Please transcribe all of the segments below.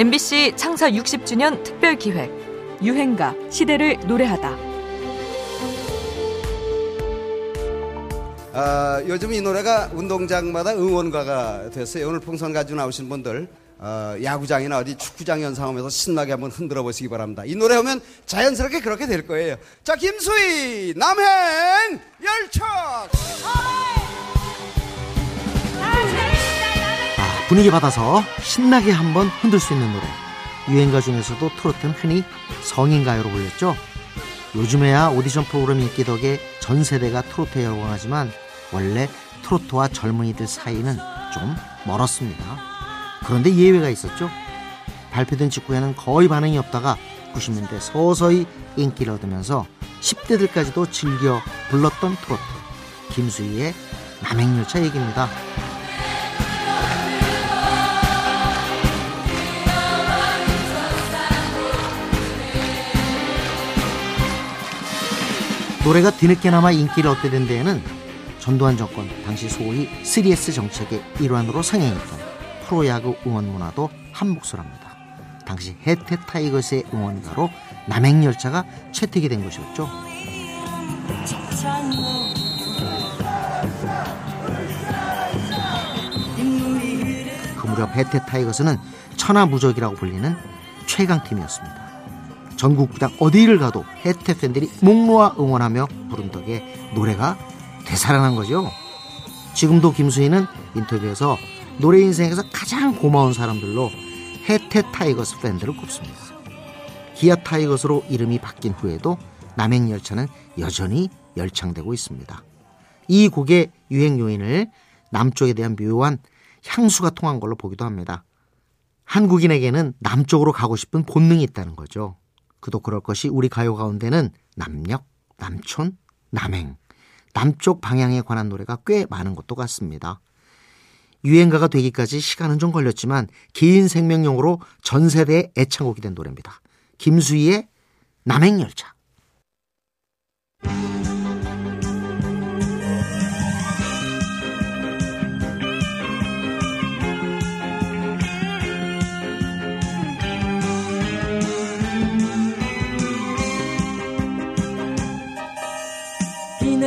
MBC 창사 60주년 특별 기획 유행가 시대를 노래하다. 아, 요즘 이 노래가 운동장마다 응원가가 됐어요. 오늘 풍선 가지고 나오신 분들 어, 야구장이나 어디 축구장 연상하면서 신나게 한번 흔들어 보시기 바랍니다. 이 노래 하면 자연스럽게 그렇게 될 거예요. 자, 김수희 남행 열차. 분위기 받아서 신나게 한번 흔들 수 있는 노래. 유행가 중에서도 트로트는 흔히 성인가요로 불렸죠. 요즘에야 오디션 프로그램 인기 덕에 전 세대가 트로트에 열광하지만 원래 트로트와 젊은이들 사이는 좀 멀었습니다. 그런데 예외가 있었죠. 발표된 직후에는 거의 반응이 없다가 90년대 서서히 인기를 얻으면서 10대들까지도 즐겨 불렀던 트로트 김수희의 남행열차 얘기입니다. 노래가 뒤늦게나마 인기를 얻게 된 데에는 전두환 정권 당시 소위 3S 정책의 일환으로 상행했던 프로야구 응원 문화도 한몫을 합니다. 당시 해태 타이거스의 응원가로 남행열차가 채택이 된 것이었죠. 그 무렵 해태 타이거스는 천하무적이라고 불리는 최강팀이었습니다. 전국구장 어디를 가도 해태 팬들이 목 놓아 응원하며 부른 덕에 노래가 되살아난 거죠. 지금도 김수희는 인터뷰에서 노래 인생에서 가장 고마운 사람들로 해태 타이거스 팬들을 꼽습니다. 기아 타이거스로 이름이 바뀐 후에도 남행열차는 여전히 열창되고 있습니다. 이 곡의 유행 요인을 남쪽에 대한 묘한 향수가 통한 걸로 보기도 합니다. 한국인에게는 남쪽으로 가고 싶은 본능이 있다는 거죠. 그도 그럴 것이 우리 가요 가운데는 남녘, 남촌, 남행, 남쪽 방향에 관한 노래가 꽤 많은 것도 같습니다. 유행가가 되기까지 시간은 좀 걸렸지만 긴 생명용으로 전 세대의 애창곡이 된 노래입니다. 김수희의 남행열차.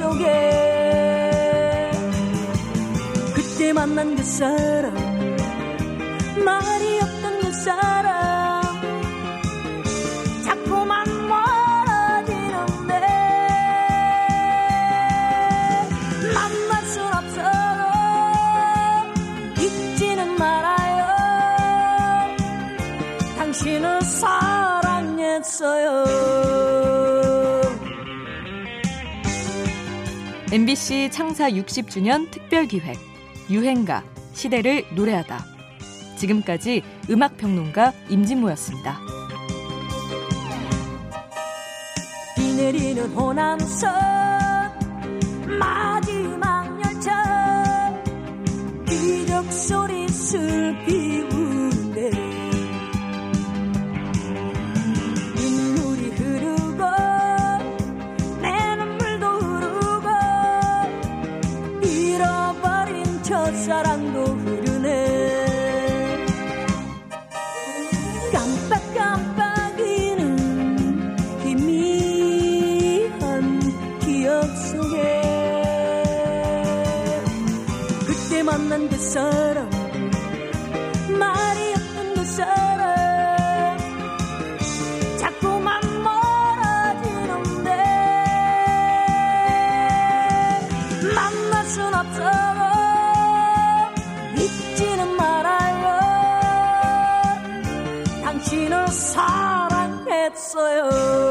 속에 그때 만난 그 사람 말이 없던 그 사람 자꾸만 멀어지는데 만날 순 없어 당신을 사랑했어요. MBC 창사 60주년 특별기획 유행가 시대를 노래하다. 지금까지 음악평론가 임진모였습니다. 비 내리는 호남선 마지막 열차 기적 소리 슬피 첫 사랑 없어요.